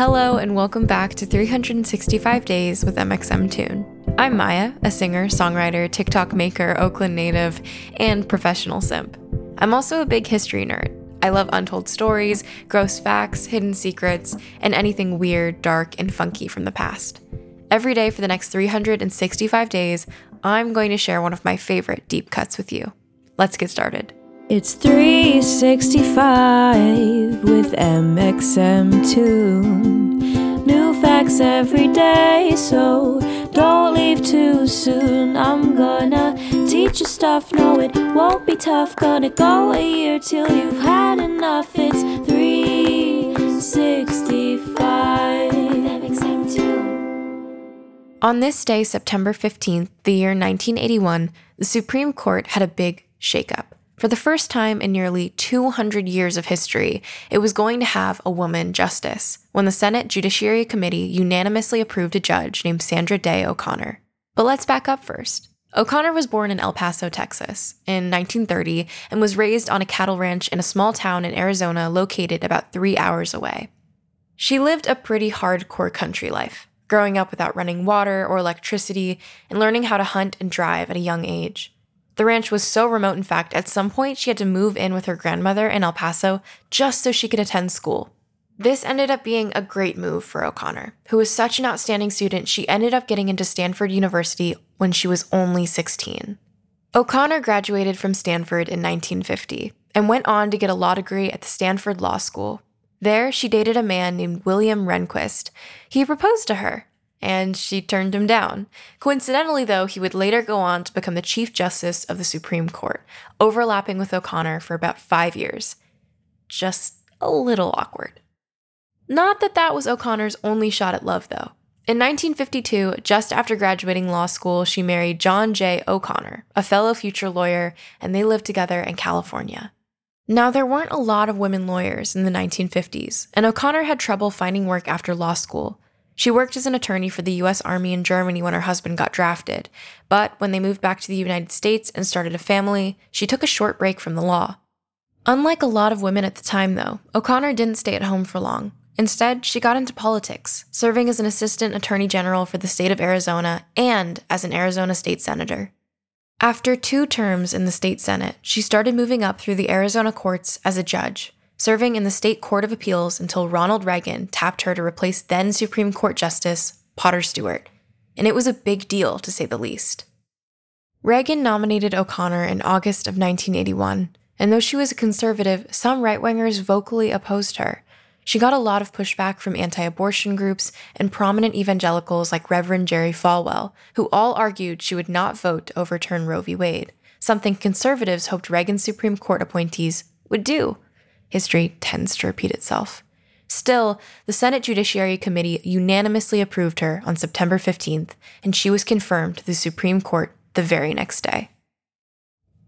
Hello, and welcome back to 365 Days with mxmtoon. I'm Maya, a singer, songwriter, TikTok maker, Oakland native, and professional simp. I'm also a big history nerd. I love untold stories, gross facts, hidden secrets, and anything weird, dark, and funky from the past. Every day for the next 365 days, I'm going to share one of my favorite deep cuts with you. Let's get started. It's 365 with mxmtoon. New facts every day, so don't leave too soon. I'm gonna teach you stuff, no, it won't be tough. Gonna go a year till you've had enough. It's 365 mxmtoon. On this day, September 15th, the year 1981, the Supreme Court had a big shakeup. For the first time in nearly 200 years of history, it was going to have a woman justice when the Senate Judiciary Committee unanimously approved a judge named Sandra Day O'Connor. But let's back up first. O'Connor was born in El Paso, Texas, in 1930 and was raised on a cattle ranch in a small town in Arizona located about three hours away. She lived a pretty hardcore country life, growing up without running water or electricity and learning how to hunt and drive at a young age. The ranch was so remote, in fact, at some point she had to move in with her grandmother in El Paso just so she could attend school. This ended up being a great move for O'Connor, who was such an outstanding student she ended up getting into Stanford University when she was only 16. O'Connor graduated from Stanford in 1950 and went on to get a law degree at the Stanford Law School. There, she dated a man named William Rehnquist. He proposed to her, and she turned him down. Coincidentally, though, he would later go on to become the Chief Justice of the Supreme Court, overlapping with O'Connor for about five years. Just a little awkward. Not that that was O'Connor's only shot at love, though. In 1952, just after graduating law school, she married John J. O'Connor, a fellow future lawyer, and they lived together in California. Now, there weren't a lot of women lawyers in the 1950s, and O'Connor had trouble finding work after law school, she worked as an attorney for the US Army in Germany when her husband got drafted, but when they moved back to the United States and started a family, she took a short break from the law. Unlike a lot of women at the time, though, O'Connor didn't stay at home for long. Instead, she got into politics, serving as an assistant attorney general for the state of Arizona and as an Arizona state senator. After two terms in the state senate, she started moving up through the Arizona courts as a judge, serving in the state court of appeals until Ronald Reagan tapped her to replace then Supreme Court Justice Potter Stewart, and it was a big deal to say the least. Reagan nominated O'Connor in August of 1981, and though she was a conservative, some right wingers vocally opposed her. She got a lot of pushback from anti abortion groups and prominent evangelicals like Reverend Jerry Falwell, who all argued she would not vote to overturn Roe v. Wade, something conservatives hoped Reagan's Supreme Court appointees would do history tends to repeat itself. Still, the Senate Judiciary Committee unanimously approved her on September 15th, and she was confirmed to the Supreme Court the very next day.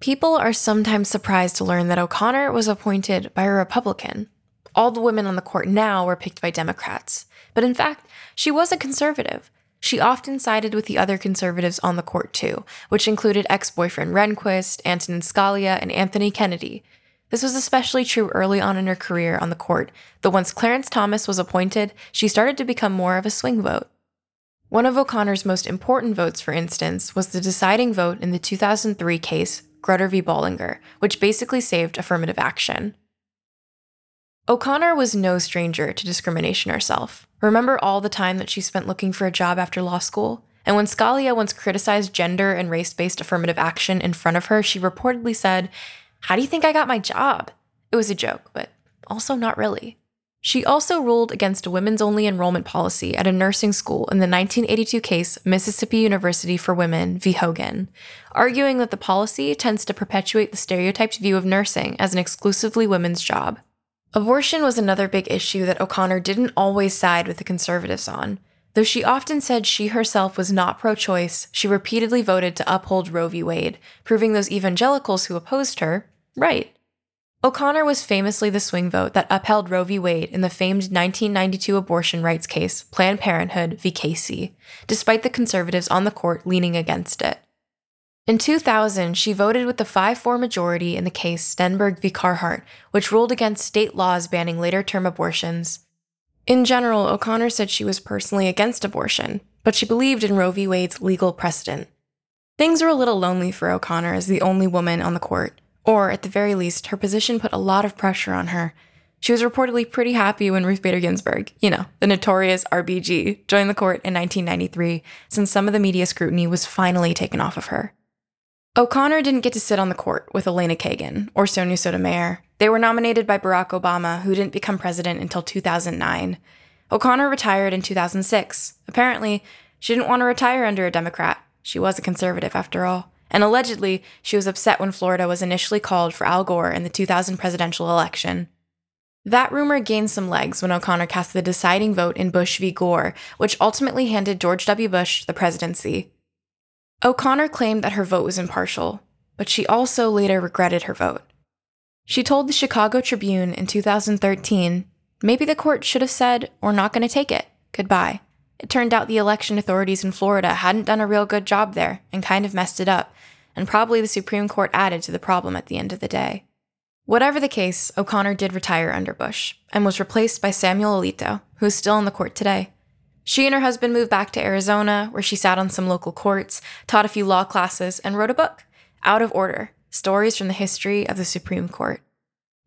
People are sometimes surprised to learn that O'Connor was appointed by a Republican. All the women on the court now were picked by Democrats, but in fact, she was a conservative. She often sided with the other conservatives on the court too, which included ex boyfriend Rehnquist, Antonin Scalia, and Anthony Kennedy, this was especially true early on in her career on the court, though once Clarence Thomas was appointed, she started to become more of a swing vote. One of O'Connor's most important votes, for instance, was the deciding vote in the 2003 case Grutter v. Bollinger, which basically saved affirmative action. O'Connor was no stranger to discrimination herself. Remember all the time that she spent looking for a job after law school? And when Scalia once criticized gender and race based affirmative action in front of her, she reportedly said, how do you think I got my job? It was a joke, but also not really. She also ruled against a women's only enrollment policy at a nursing school in the 1982 case Mississippi University for Women v. Hogan, arguing that the policy tends to perpetuate the stereotyped view of nursing as an exclusively women's job. Abortion was another big issue that O'Connor didn't always side with the conservatives on. Though she often said she herself was not pro choice, she repeatedly voted to uphold Roe v. Wade, proving those evangelicals who opposed her right. O'Connor was famously the swing vote that upheld Roe v. Wade in the famed 1992 abortion rights case, Planned Parenthood v. Casey, despite the conservatives on the court leaning against it. In 2000, she voted with the 5 4 majority in the case Stenberg v. Carhart, which ruled against state laws banning later term abortions. In general, O'Connor said she was personally against abortion, but she believed in Roe v. Wade's legal precedent. Things were a little lonely for O'Connor as the only woman on the court, or at the very least, her position put a lot of pressure on her. She was reportedly pretty happy when Ruth Bader Ginsburg, you know, the notorious RBG, joined the court in 1993, since some of the media scrutiny was finally taken off of her. O'Connor didn't get to sit on the court with Elena Kagan or Sonia Sotomayor. They were nominated by Barack Obama, who didn't become president until 2009. O'Connor retired in 2006. Apparently, she didn't want to retire under a Democrat. She was a conservative, after all. And allegedly, she was upset when Florida was initially called for Al Gore in the 2000 presidential election. That rumor gained some legs when O'Connor cast the deciding vote in Bush v. Gore, which ultimately handed George W. Bush the presidency. O'Connor claimed that her vote was impartial, but she also later regretted her vote. She told the Chicago Tribune in 2013 maybe the court should have said, We're not going to take it. Goodbye. It turned out the election authorities in Florida hadn't done a real good job there and kind of messed it up, and probably the Supreme Court added to the problem at the end of the day. Whatever the case, O'Connor did retire under Bush and was replaced by Samuel Alito, who is still in the court today. She and her husband moved back to Arizona, where she sat on some local courts, taught a few law classes, and wrote a book, Out of Order Stories from the History of the Supreme Court.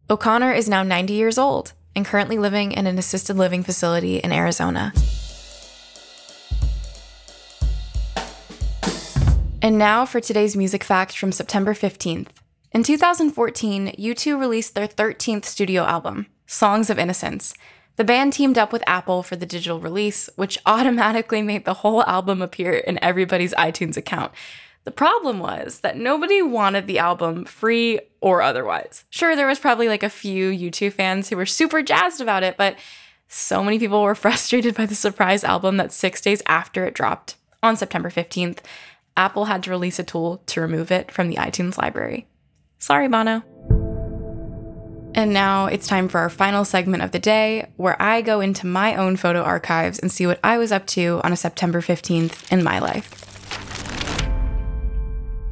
O'Connor is now 90 years old and currently living in an assisted living facility in Arizona. And now for today's music fact from September 15th. In 2014, U2 released their 13th studio album, Songs of Innocence. The band teamed up with Apple for the digital release, which automatically made the whole album appear in everybody's iTunes account. The problem was that nobody wanted the album free or otherwise. Sure, there was probably like a few U2 fans who were super jazzed about it, but so many people were frustrated by the surprise album that six days after it dropped, on September 15th, Apple had to release a tool to remove it from the iTunes library. Sorry, Bono. And now it's time for our final segment of the day, where I go into my own photo archives and see what I was up to on a September 15th in my life.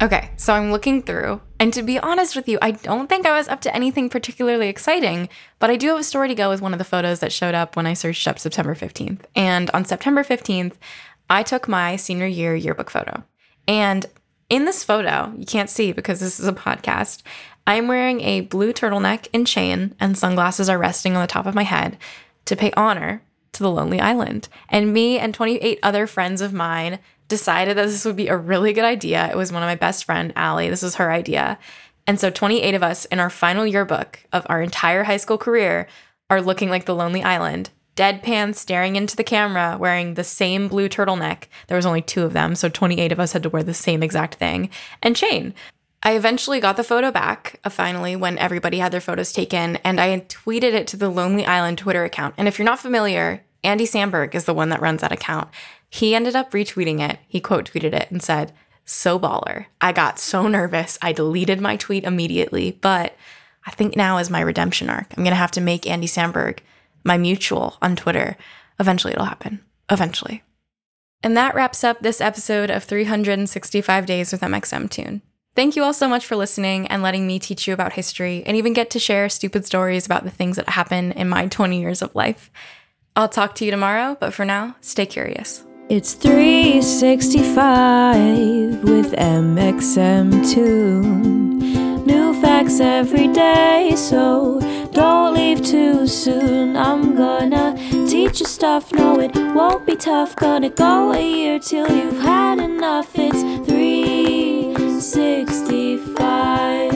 Okay, so I'm looking through, and to be honest with you, I don't think I was up to anything particularly exciting, but I do have a story to go with one of the photos that showed up when I searched up September 15th. And on September 15th, I took my senior year yearbook photo. And in this photo, you can't see because this is a podcast, I'm wearing a blue turtleneck and chain, and sunglasses are resting on the top of my head to pay honor to the Lonely Island. And me and 28 other friends of mine decided that this would be a really good idea. It was one of my best friend, Allie. This was her idea. And so 28 of us in our final yearbook of our entire high school career are looking like the Lonely Island deadpan staring into the camera wearing the same blue turtleneck. There was only two of them, so 28 of us had to wear the same exact thing. And chain. I eventually got the photo back, uh, finally, when everybody had their photos taken, and I tweeted it to the Lonely Island Twitter account. And if you're not familiar, Andy Samberg is the one that runs that account. He ended up retweeting it. He quote tweeted it and said, So baller. I got so nervous. I deleted my tweet immediately, but I think now is my redemption arc. I'm going to have to make Andy Samberg my mutual on Twitter. Eventually it'll happen. Eventually. And that wraps up this episode of 365 Days with mxmtoon. Thank you all so much for listening and letting me teach you about history and even get to share stupid stories about the things that happen in my 20 years of life. I'll talk to you tomorrow, but for now, stay curious. It's 365 with mxmtoon. New facts every day, so don't leave too soon. I'm gonna teach you stuff. No, it won't be tough. Gonna go a year till you've had enough. It's 365.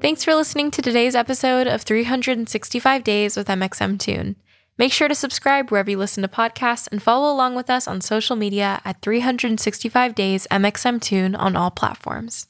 Thanks for listening to today's episode of 365 Days with mxmtoon. Make sure to subscribe wherever you listen to podcasts and follow along with us on social media at 365 Days mxmtoon on all platforms.